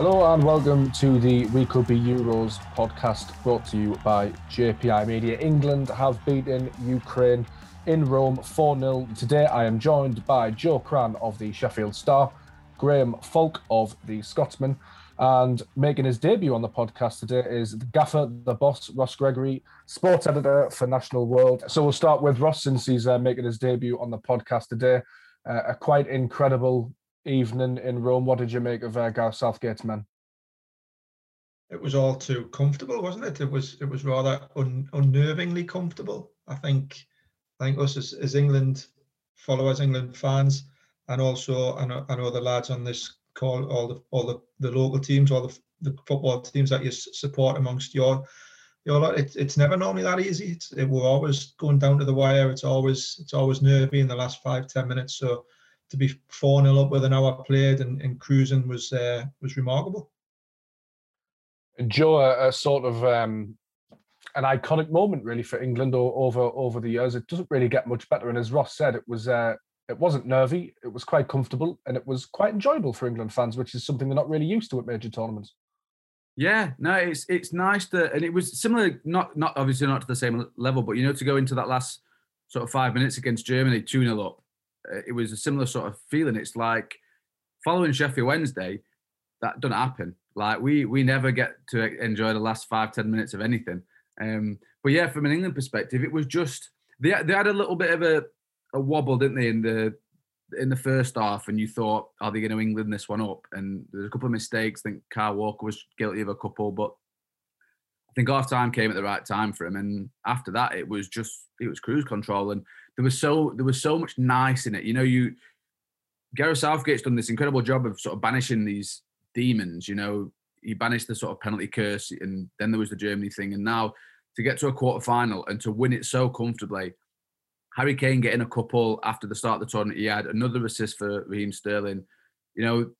Hello and welcome to the We Could Be Euros podcast brought to you by JPI Media. England have beaten Ukraine in Rome 4 0. Today I am joined by Joe Crann of the Sheffield Star, Graham Falk of the Scotsman, and making his debut on the podcast today is gaffer, the boss, Ross Gregory, sports editor for National World. So we'll start with Ross since he's uh, making his debut on the podcast today. Uh, a quite incredible evening in Rome. What did you make of uh, Gareth Southgate's men? It was all too comfortable, wasn't it? It was it was rather un, unnervingly comfortable. I think I think us as, as England followers, England fans, and also I know, I know the lads on this call, all the all the, the local teams, all the, the football teams that you support amongst your your lot. It, it's never normally that easy. It's, it, we're always going down to the wire. It's always it's always nervy in the last five ten minutes. So to be four 0 up with an hour played and, and cruising was uh, was remarkable. Joe, a, a sort of um, an iconic moment really for England over over the years. It doesn't really get much better, and as Ross said, it was uh, it wasn't nervy. It was quite comfortable, and it was quite enjoyable for England fans, which is something they're not really used to at major tournaments. Yeah, no, it's it's nice to, and it was similar, not not obviously not to the same level, but you know, to go into that last sort of five minutes against Germany, two 0 up, it was a similar sort of feeling. It's like following Sheffield Wednesday, that doesn't happen. Like we we never get to enjoy the last five ten minutes of anything. Um, but yeah, from an England perspective, it was just they they had a little bit of a, a wobble, didn't they, in the in the first half, and you thought, are they going to England this one up? And there's a couple of mistakes. I think Kyle Walker was guilty of a couple, but I think half time came at the right time for him. And after that, it was just it was cruise control, and there was so there was so much nice in it. You know, you Gareth Southgate's done this incredible job of sort of banishing these demons. You know, he banished the sort of penalty curse, and then there was the Germany thing, and now to get to a quarter final and to win it so comfortably. Harry Kane getting a couple after the start of the tournament, he had another assist for Raheem Sterling. You know,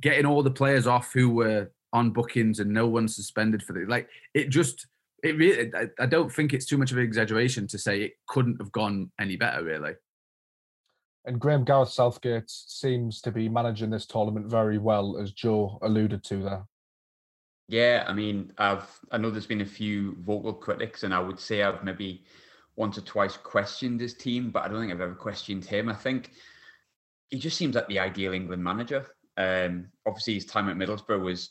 getting all the players off who were on bookings and no one suspended for the like it just it really I, I don't think it's too much of an exaggeration to say it couldn't have gone any better really. And Graham Gareth Southgate seems to be managing this tournament very well, as Joe alluded to there. Yeah, I mean, I've I know there's been a few vocal critics, and I would say I've maybe once or twice questioned his team, but I don't think I've ever questioned him. I think he just seems like the ideal England manager. Um, obviously, his time at Middlesbrough was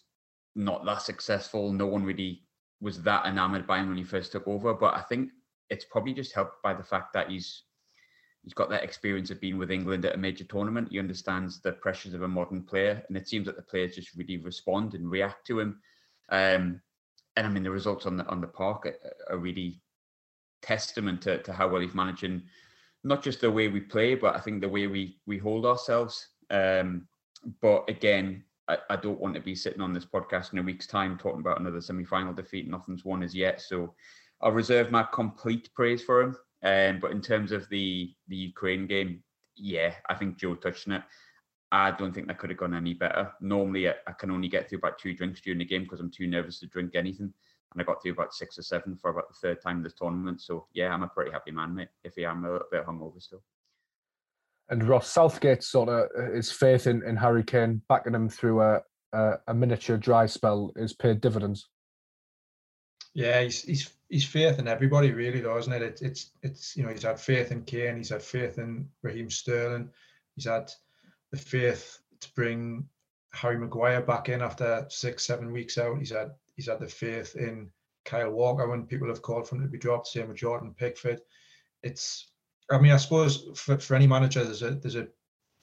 not that successful. No one really was that enamored by him when he first took over, but I think it's probably just helped by the fact that he's he's got that experience of being with England at a major tournament. He understands the pressures of a modern player, and it seems that the players just really respond and react to him. Um, and I mean, the results on the on the park are, are really testament to, to how well he's managing not just the way we play, but I think the way we we hold ourselves. Um, but again, I, I, don't want to be sitting on this podcast in a week's time talking about another semi-final defeat. Nothing's won as yet, so I'll reserve my complete praise for him. Um, but in terms of the the Ukraine game, yeah, I think Joe touched on it. I don't think that could have gone any better. Normally, I, I can only get through about two drinks during the game because I'm too nervous to drink anything. And I got through about six or seven for about the third time this tournament. So, yeah, I'm a pretty happy man, mate, if I am a little bit hungover still. And Ross Southgate sort of uh, his faith in, in Harry Kane backing him through a, a, a miniature dry spell is paid dividends. Yeah, he's he's he's faith in everybody, really, though, isn't it? it? It's it's you know he's had faith in Kane, he's had faith in Raheem Sterling, he's had the faith to bring Harry Maguire back in after six, seven weeks out. He's had he's had the faith in Kyle Walker when people have called for him to be dropped. Same with Jordan Pickford. It's I mean I suppose for, for any manager there's a there's a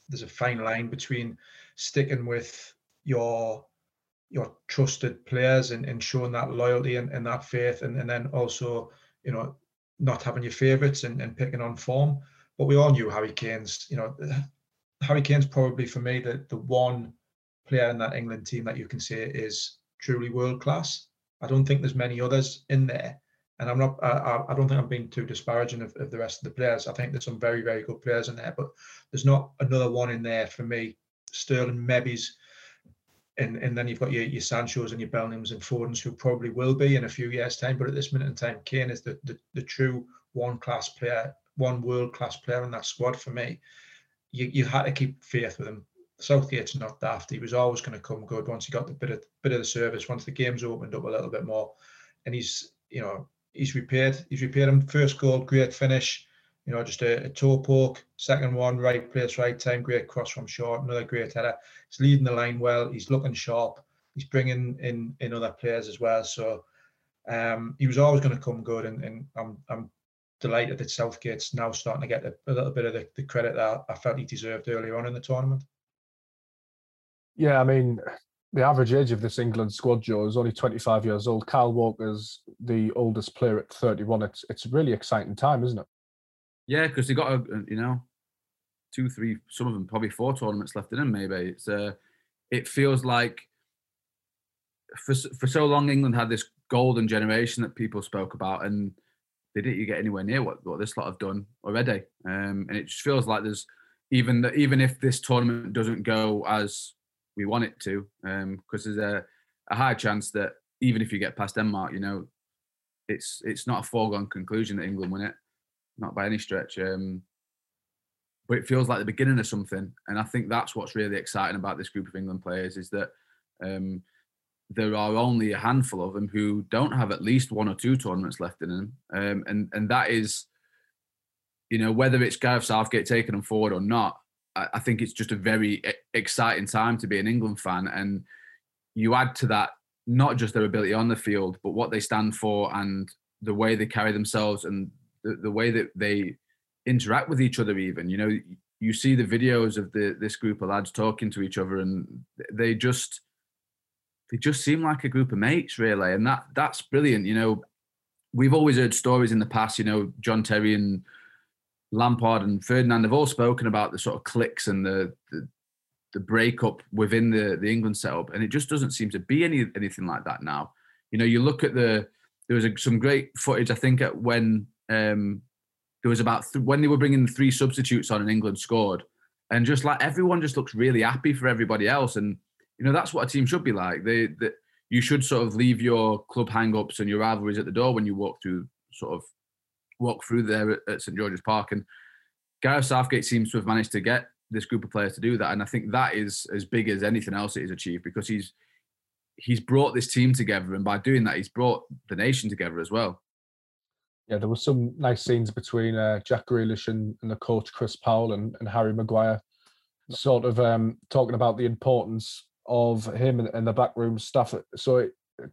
there's a fine line between sticking with your your trusted players and, and showing that loyalty and, and that faith and, and then also you know not having your favourites and, and picking on form. But we all knew Harry Kane's you know Harry Kane's probably for me the the one player in that England team that you can say is truly world class. I don't think there's many others in there, and I'm not. I, I don't think I'm being too disparaging of, of the rest of the players. I think there's some very very good players in there, but there's not another one in there for me. Sterling, maybe's, and and then you've got your your Sancho's and your Bellinghams and Fodens who probably will be in a few years' time. But at this minute in time, Kane is the the, the true one class player, one world class player in that squad for me you, you had to keep faith with him Southgate's not daft. He was always going to come good once he got the bit of bit of the service. Once the game's opened up a little bit more, and he's you know he's repaired. He's repaired him. First goal, great finish. You know, just a, a toe poke. Second one, right place, right time. Great cross from Shaw. Another great header. He's leading the line well. He's looking sharp. He's bringing in in other players as well. So um, he was always going to come good, and, and I'm I'm delighted that Southgate's now starting to get a, a little bit of the, the credit that I felt he deserved earlier on in the tournament. Yeah, I mean, the average age of this England squad, Joe, is only 25 years old. Kyle Walker's the oldest player at 31. It's it's a really exciting time, isn't it? Yeah, because they got a you know two, three, some of them probably four tournaments left in them. Maybe it's uh, it feels like for for so long England had this golden generation that people spoke about, and they didn't get anywhere near what, what this lot have done already. Um, and it just feels like there's even the, even if this tournament doesn't go as we want it to, because um, there's a, a high chance that even if you get past Denmark, you know, it's it's not a foregone conclusion that England win it, not by any stretch. Um, but it feels like the beginning of something, and I think that's what's really exciting about this group of England players is that um, there are only a handful of them who don't have at least one or two tournaments left in them, um, and and that is, you know, whether it's Gareth Southgate taking them forward or not, I, think it's just a very exciting time to be an England fan, and you add to that not just their ability on the field, but what they stand for and the way they carry themselves and the, the way that they interact with each other. Even you know, you see the videos of the this group of lads talking to each other, and they just they just seem like a group of mates, really, and that that's brilliant. You know, we've always heard stories in the past. You know, John Terry and Lampard and Ferdinand have all spoken about the sort of cliques and the the, the breakup within the the England setup, and it just doesn't seem to be any anything like that now. You know, you look at the there was a, some great footage I think at when um, there was about th- when they were bringing the three substitutes on and England scored, and just like everyone just looks really happy for everybody else and you know that's what a team should be like. They that you should sort of leave your club hang-ups and your rivalries at the door when you walk through sort of walk through there at, at St George's Park. And Gareth Southgate seems to have managed to get this group of players to do that, and I think that is as big as anything else that he's achieved because he's he's brought this team together, and by doing that, he's brought the nation together as well. Yeah, there were some nice scenes between uh, Jack Grealish and, and the coach Chris Powell and, and Harry Maguire, sort of um, talking about the importance of him and, and the backroom stuff. So it,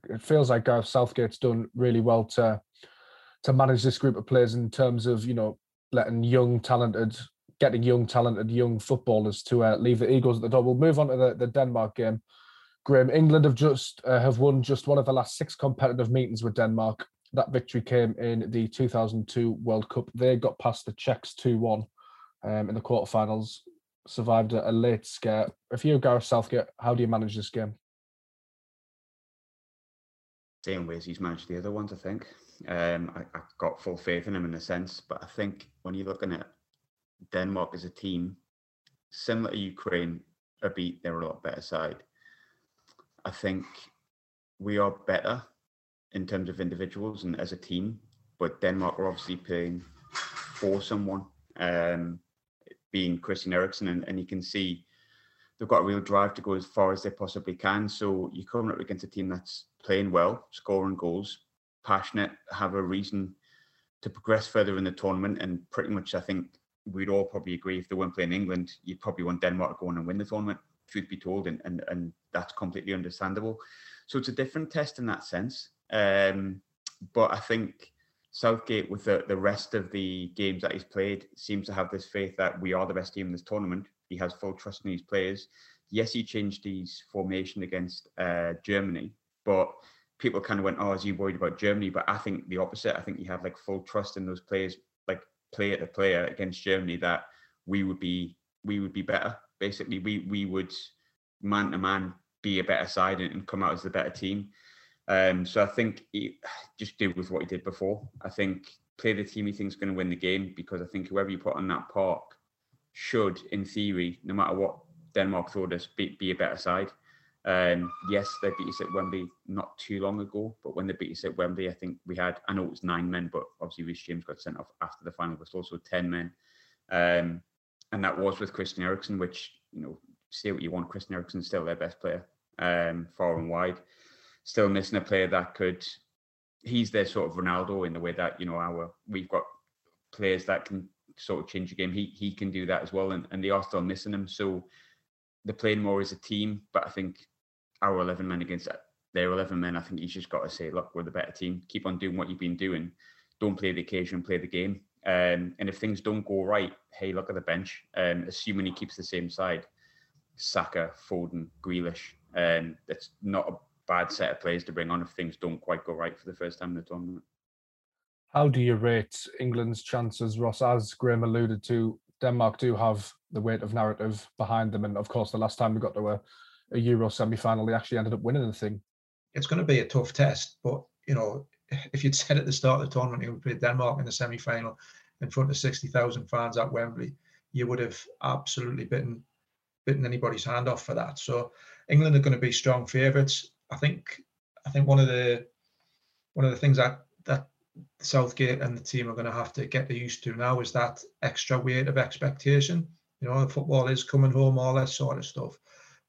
it feels like Gareth Southgate's done really well to to manage this group of players in terms of you know letting young talented getting young talented young footballers to uh, leave the Eagles at the door. We'll move on to the, the Denmark game. Graham, England have just uh, have won just one of the last six competitive meetings with Denmark. That victory came in the 2002 World Cup. They got past the Czechs 2-1 um, in the quarterfinals survived a, late scare. If you're Gareth Southgate, how do you manage this game? Same ways he's managed the other ones, I think. Um, I, got full faith in him in a sense, but I think when you're looking at Denmark as a team, similar to Ukraine, a beat, they're a lot better side. I think we are better in terms of individuals and as a team, but Denmark are obviously playing for someone. Um, being Christian Eriksen, and, and you can see they've got a real drive to go as far as they possibly can. So you're coming up against a team that's playing well, scoring goals, passionate, have a reason to progress further in the tournament. And pretty much, I think we'd all probably agree if they weren't playing England, you'd probably want Denmark to go on and win the tournament, truth be told. And, and, and that's completely understandable. So it's a different test in that sense. Um, but I think Southgate, with the, the rest of the games that he's played, seems to have this faith that we are the best team in this tournament. He has full trust in his players. Yes, he changed his formation against uh, Germany, but people kind of went, "Oh, is he worried about Germany?" But I think the opposite. I think he had like full trust in those players, like player to player against Germany, that we would be we would be better. Basically, we we would man to man be a better side and, and come out as the better team. Um, so I think he, just do with what he did before. I think play the team he thinks going to win the game because I think whoever you put on that park should, in theory, no matter what Denmark thought us, be, be a better side. Um, yes, they beat us at Wembley not too long ago, but when they beat us at Wembley, I think we had, I know it was nine men, but obviously Reece James got sent off after the final was also 10 men. Um, and that was with Christian Eriksen, which, you know, say what you want, Christian Eriksen's still their best player, um, far and wide. Still missing a player that could. He's their sort of Ronaldo in the way that you know our we've got players that can sort of change the game. He he can do that as well, and, and they are still missing him. So they're playing more as a team. But I think our eleven men against their eleven men, I think he's just got to say, look, we're the better team. Keep on doing what you've been doing. Don't play the occasion, play the game. Um, and if things don't go right, hey, look at the bench. Um, assuming he keeps the same side, Saka, Foden, Grealish. Um, that's not a bad set of players to bring on if things don't quite go right for the first time in the tournament. How do you rate England's chances, Ross? As Graham alluded to, Denmark do have the weight of narrative behind them. And of course, the last time we got to a, a Euro semi final, they actually ended up winning the thing. It's going to be a tough test, but, you know, if you'd said at the start of the tournament you would play Denmark in the semi final in front of 60,000 fans at Wembley, you would have absolutely bitten bitten anybody's hand off for that. So England are going to be strong favourites. I think I think one of the one of the things that that Southgate and the team are going to have to get used to now is that extra weight of expectation. You know, the football is coming home, all that sort of stuff.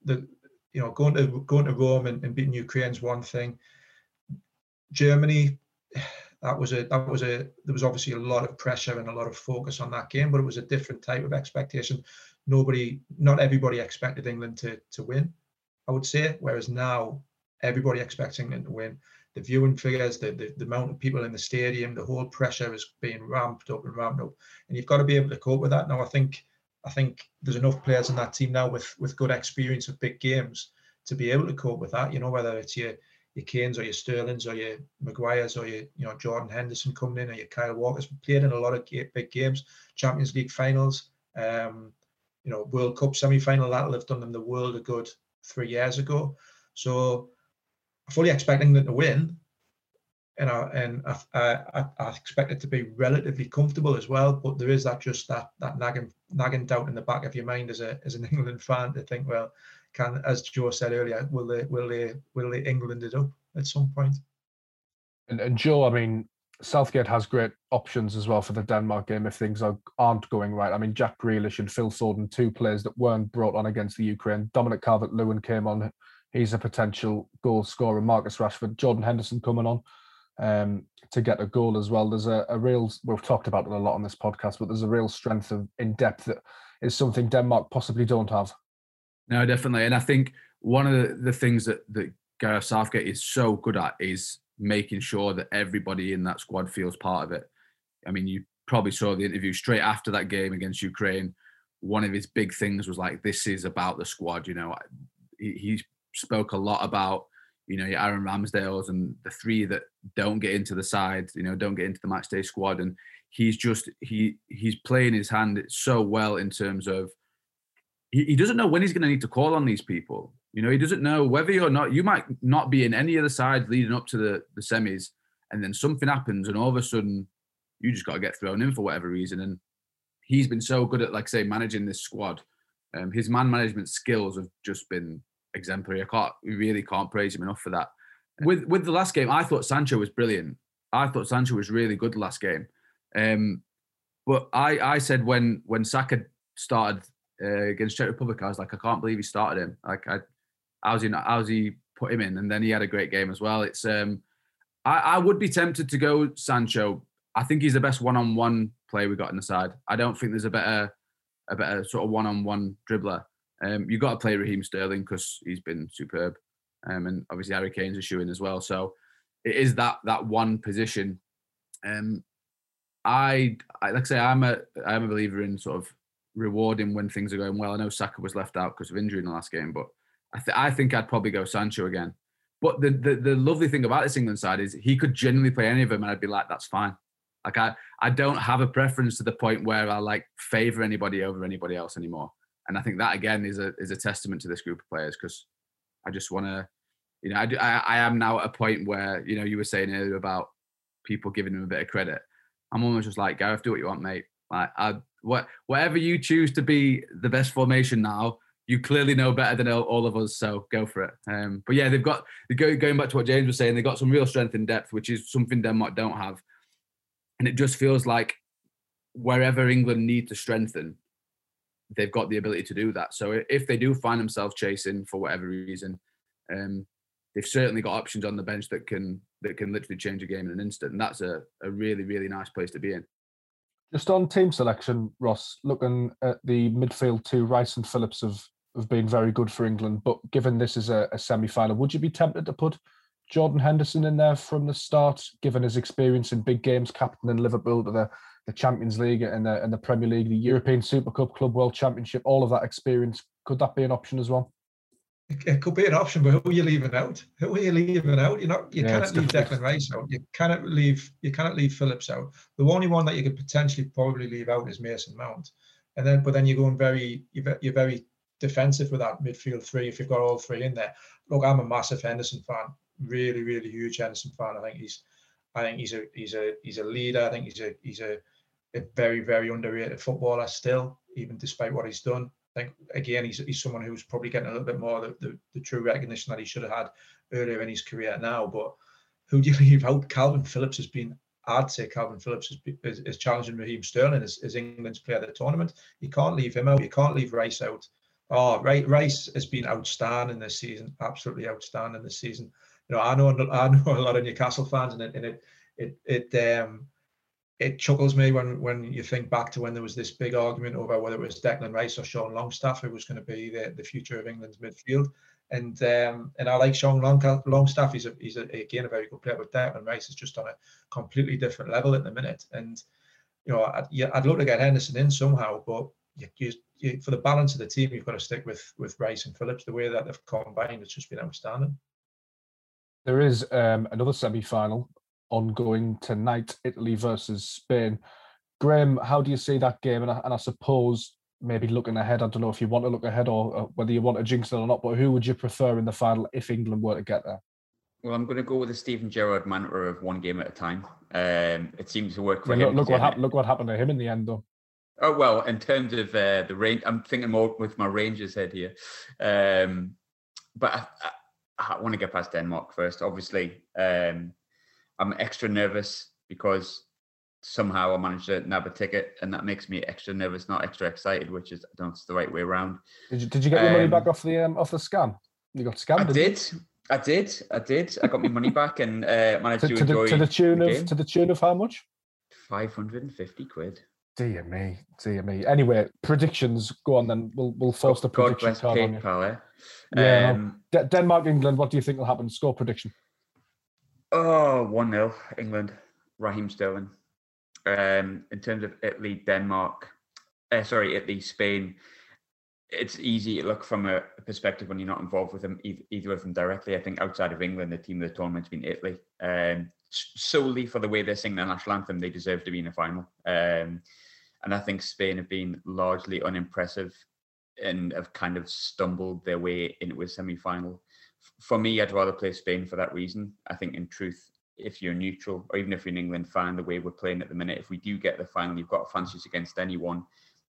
The you know going to going to Rome and, and beating Ukraine's one thing. Germany, that was a that was a there was obviously a lot of pressure and a lot of focus on that game, but it was a different type of expectation. Nobody, not everybody expected England to to win. I would say, whereas now everybody expects England to win. The viewing figures, the, the, the amount of people in the stadium, the whole pressure is being ramped up and ramped up, and you've got to be able to cope with that. Now, I think I think there's enough players in that team now with with good experience of big games to be able to cope with that. You know, whether it's your your Kanes or your Sterlings or your Maguires or your you know Jordan Henderson coming in or your Kyle Walkers played in a lot of big games, Champions League finals, um, you know World Cup semi final. That'll have done them the world of good three years ago. So fully expecting them to win, you know, and I, I, I expect it to be relatively comfortable as well. But there is that just that that nagging nagging doubt in the back of your mind as a as an England fan to think, well, can as Joe said earlier, will they will they will they England it up at some point? And, and Joe, I mean, Southgate has great options as well for the Denmark game if things are, aren't going right. I mean, Jack Grealish and Phil Foden, two players that weren't brought on against the Ukraine. Dominic Calvert-Lewin came on he's a potential goal scorer. Marcus Rashford, Jordan Henderson coming on um, to get a goal as well. There's a, a, real, we've talked about it a lot on this podcast, but there's a real strength of in depth that is something Denmark possibly don't have. No, definitely. And I think one of the, the things that, that Gareth Southgate is so good at is making sure that everybody in that squad feels part of it. I mean, you probably saw the interview straight after that game against Ukraine. One of his big things was like, this is about the squad. You know, he, he's spoke a lot about you know your Aaron Ramsdale's and the three that don't get into the side, you know, don't get into the matchday squad, and he's just he he's playing his hand so well in terms of he, he doesn't know when he's going to need to call on these people. You know, he doesn't know whether you're not you might not be in any of the sides leading up to the the semis, and then something happens, and all of a sudden you just got to get thrown in for whatever reason. And he's been so good at, like say, managing this squad. Um, his man management skills have just been exemplary. I can't, we really can't praise him enough for that. With with the last game, I thought Sancho was brilliant. I thought Sancho was really good last game. Um, but I I said when when Saka started uh, against Czech Republic, I was like, I can't believe he started him. Like I, how's he not, how's he put him in? And then he had a great game as well. It's um, I, I would be tempted to go Sancho. I think he's the best one-on-one player we got in the side. I don't think there's a better a better sort of one-on-one dribbler. Um, you've got to play Raheem Sterling because he's been superb, um, and obviously Harry Kane's a shoe in as well. So it is that that one position. Um, I, I like I say I'm a I'm a believer in sort of rewarding when things are going well. I know Saka was left out because of injury in the last game, but I, th- I think I'd probably go Sancho again. But the, the the lovely thing about this England side is he could genuinely play any of them, and I'd be like, that's fine. Like I I don't have a preference to the point where I like favor anybody over anybody else anymore and I think that again is a is a testament to this group of players because I just want to, you know, I, do, I, I am now at a point where you know you were saying earlier about people giving them a bit of credit. I'm almost just like Gareth, do what you want, mate. Like I, what whatever you choose to be the best formation now, you clearly know better than all of us, so go for it. Um, but yeah, they've got going back to what James was saying, they've got some real strength in depth, which is something Denmark don't have, and it just feels like wherever England need to strengthen, they've got the ability to do that. So if they do find themselves chasing for whatever reason, um, they've certainly got options on the bench that can that can literally change a game in an instant, and that's a, a really really nice place to be in. Just on team selection, Ross, looking at the midfield two, Rice and Phillips have, have been very good for England. But given this is a, a semi final, would you be tempted to put Jordan Henderson in there from the start, given his experience in big games, captain in Liverpool to the, the Champions League and the, and the Premier League, the European Super Cup, Club World Championship, all of that experience? Could that be an option as well? it could be an option, but who are you leaving out? Who are you leaving out? You're not. You yeah, cannot leave Declan Rice out. You cannot leave. You cannot leave Phillips out. The only one that you could potentially probably leave out is Mason Mount, and then but then you're going very. You're very defensive with that midfield three if you've got all three in there. Look, I'm a massive Henderson fan. Really, really huge Henderson fan. I think he's. I think he's a he's a he's a leader. I think he's a he's a, a very very underrated footballer still, even despite what he's done. I think again he's, he's someone who's probably getting a little bit more the, the, the true recognition that he should have had earlier in his career now. But who do you leave out? Kalvin Phillips has been I'd say Kalvin Phillips is, is, is challenging Raheem Sterling as, as, England's player of the tournament. You can't leave him out. You can't leave Rice out. Oh, Rice has been outstanding this season. Absolutely outstanding this season. You know, I know I know a lot of Newcastle fans, and it and it it, it um it chuckles me when when you think back to when there was this big argument over whether it was Declan Rice or Sean Longstaff who was going to be the, the future of England's midfield. And um, and I like Sean Long, Longstaff. He's a, he's a, again a very good player, but Declan Rice is just on a completely different level at the minute. And you know, I'd, I'd love to get Henderson in somehow, but you, you, you, for the balance of the team, you've got to stick with with Rice and Phillips. The way that they've combined, it's just been outstanding. There is um, another semi-final ongoing tonight, Italy versus Spain. Graham, how do you see that game? And I, and I suppose maybe looking ahead, I don't know if you want to look ahead or, whether you want to jinx it or not, but who would you prefer in the final if England were to get there? Well, I'm going to go with the Steven Gerrard mantra of one game at a time. Um, it seems to work for yeah, him. Look, what happened. Look what happened to him in the end, though. Oh well, in terms of uh, the range, I'm thinking more with my Rangers head here. Um, but I, I, I, want to get past Denmark first. Obviously, um, I'm extra nervous because somehow I managed to nab a ticket, and that makes me extra nervous, not extra excited, which is I don't know it's the right way around. Did you, did you get your money back um, off the um, off the scam? You got scammed. I did. I did. I did. I got my money back and uh, managed to, to, to enjoy the, to the tune the of to the tune of how much? Five hundred and fifty quid. Dear me, dear me. Anyway, predictions. Go on then. We'll we'll force the prediction God card on you. Pal, eh? Yeah. Um, no. Denmark, England. What do you think will happen? Score prediction. Oh, 1 0 England, Raheem Sterling. Um, in terms of Italy, Denmark, uh, sorry, Italy, Spain, it's easy to look from a perspective when you're not involved with them, either of them directly. I think outside of England, the team of the tournament's been Italy. Um, solely for the way they sing their national anthem, they deserve to be in a final. Um, and I think Spain have been largely unimpressive and have kind of stumbled their way into a semi final for me, I'd rather play Spain for that reason. I think, in truth, if you're neutral or even if you're an England fan, the way we're playing at the minute, if we do get the final, you've got fancy us against anyone.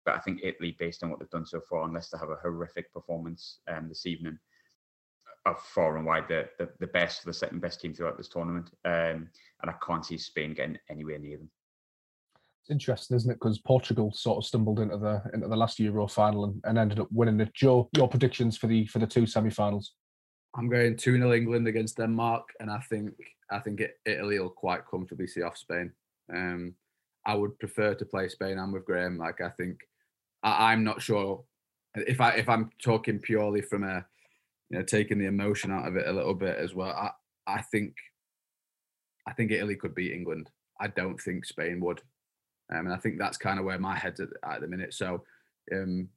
But I think Italy, based on what they've done so far, unless they have a horrific performance um, this evening, are far and wide the, the, the best, the second best team throughout this tournament. Um, and I can't see Spain getting anywhere near them. It's interesting, isn't it? Because Portugal sort of stumbled into the into the last Euro final and, and ended up winning it. Joe, your predictions for the for the two semi-finals? I'm going 2 0 England against Denmark, and I think I think Italy will quite comfortably see off Spain. Um, I would prefer to play Spain. I'm with Graham. Like I think I, am not sure if I if I'm talking purely from a you know taking the emotion out of it a little bit as well. I I think I think Italy could beat England. I don't think Spain would, um, and I think that's kind of where my head's at, at the minute. So um,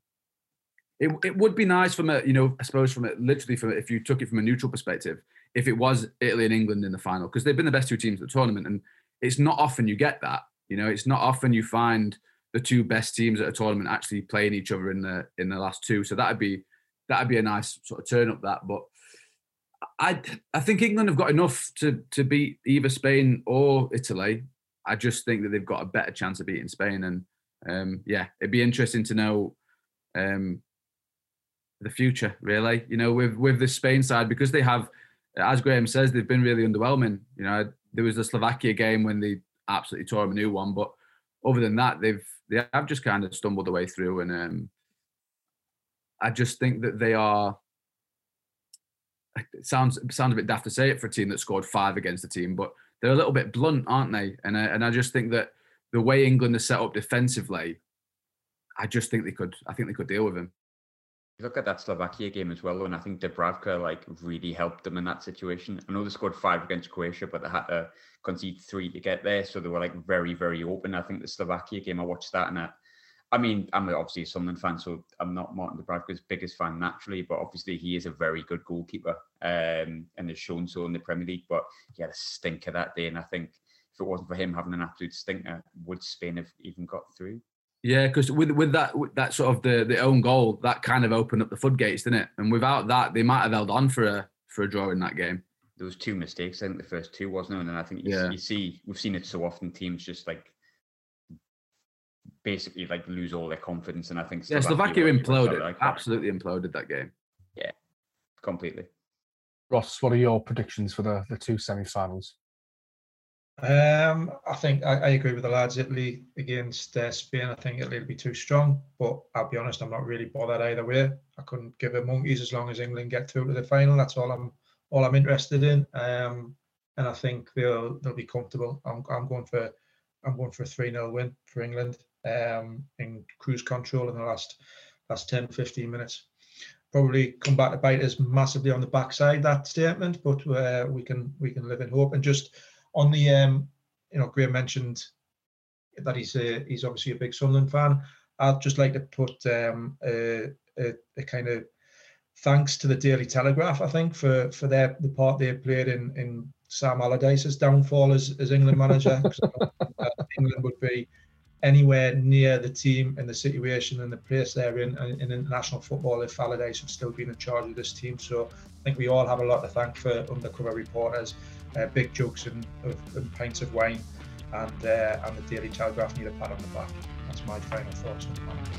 it, it would be nice from a you know I suppose from a literally from a, if you took it from a neutral perspective if it was Italy and England in the final because they've been the best two teams at the tournament and it's not often you get that you know? It's not often you find the two best teams at a tournament actually playing each other in the in the last two. So that'd be that'd be a nice sort of turn up that but I I think England have got enough to to beat either Spain or Italy. I just think that they've got a better chance of beating Spain and um, yeah it'd be interesting to know um, the future, really. You know, with with the Spain side because they have, as Graham says, they've been really underwhelming. You know, there was the Slovakia game when they absolutely tore them a new one, but other than that, they've they have just kind of stumbled their way through. And um, I just think that they are. It sounds sounds a bit daft to say it for a team that scored five against the team, but they're a little bit blunt, aren't they? And I, and I just think that the way England is set up defensively, I just think they could. I think they could deal with him. You look at that Slovakia game as well, and I think Dubravka like really helped them in that situation. I know they scored five against Croatia, but they had to concede three to get there, so they were like very, very open. I think the Slovakia game, I watched that, and I, I mean, I'm obviously a Sunderland fan, so I'm not Martin Dubravka's biggest fan naturally, but obviously he is a very good goalkeeper, um, and has shown so in the Premier League. But he had a stinker that day, and I think if it wasn't for him having an absolute stinker, would Spain have even got through? Yeah, because with with that with that sort of the the own goal, that kind of opened up the floodgates, didn't it? And without that, they might have held on for a for a draw in that game. There was two mistakes. I think the first two wasn't, and then I think you, Yeah. you see we've seen it so often. Teams just like basically like lose all their confidence, and I think Yeah, Slovakia were- were imploded. like Absolutely imploded that game. Yeah, completely. Ross, what are your predictions for the, the two semi-finals? Um, I think I, I agree with the lads. Italy against uh, Spain. I think Italy will be too strong, but I'll be honest, I'm not really bothered either way. I couldn't give a monkeys as long as England get through to the final. That's all I'm all I'm interested in. Um, and I think they'll they'll be comfortable. I'm I'm going for I'm going for a three 0 win for England. Um, in cruise control in the last last 10, 15 minutes. Probably come back to bite us massively on the backside that statement, but uh, we can we can live in hope and just on the um, you know, Graham mentioned that he's a, he's obviously a big Sunderland fan. I'd just like to put um, a, a, a kind of thanks to the Daily Telegraph, I think, for for their the part they played in in Sam Allardyce's downfall as, as England manager. 'Cause I don't think that England would be anywhere near the team and the situation and the place they're in in, in international football if Allardyce had still been in charge of this team. So I think we all have a lot to thank for undercover reporters uh, big jugs and, of, and pints of wine, and uh, and the Daily Telegraph need a pat on the back. That's my final thoughts on the matter.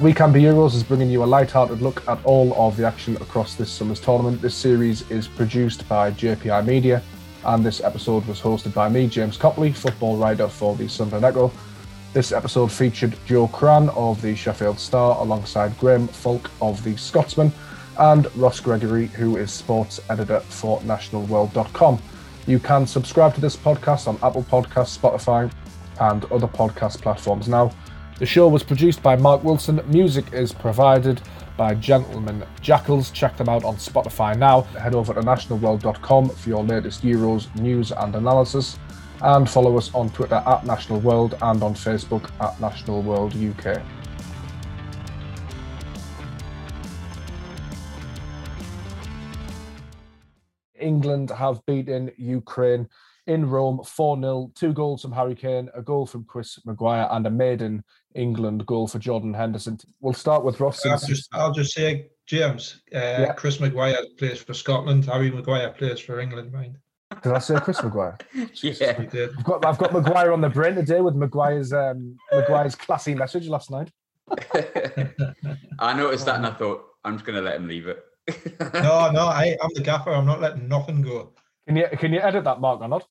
We Can Be Euros is bringing you a light-hearted look at all of the action across this summer's tournament. This series is produced by JPI Media, and this episode was hosted by me, James Copley, football writer for the Sunderland Echo. This episode featured Joe Crann of the Sheffield Star alongside Graham Falk of the Scotsman and Ross Gregory, who is sports editor for nationalworld.com. You can subscribe to this podcast on Apple Podcasts, Spotify, and other podcast platforms now. The show was produced by Mark Wilson. Music is provided by Gentleman Jackals. Check them out on Spotify now. Head over to nationalworld.com for your latest Euros news and analysis. And follow us on Twitter at National World and on Facebook at National World UK. England have beaten Ukraine in Rome 4 0. Two goals from Harry Kane, a goal from Chris Maguire, and a maiden England goal for Jordan Henderson. We'll start with Ross. I'll just I'll just say, James, uh, Yeah. Chris Maguire plays for Scotland. Harry Maguire plays for England. Mind, Did I say Chris Maguire? Yeah. did. I've got I've got Maguire on the brain today with Maguire's um, Maguire's classy message last night. I noticed that and I thought I'm just gonna let him leave it. No, no, I, I'm the gaffer. I'm not letting nothing go. Can you can you edit that, Mark, or not?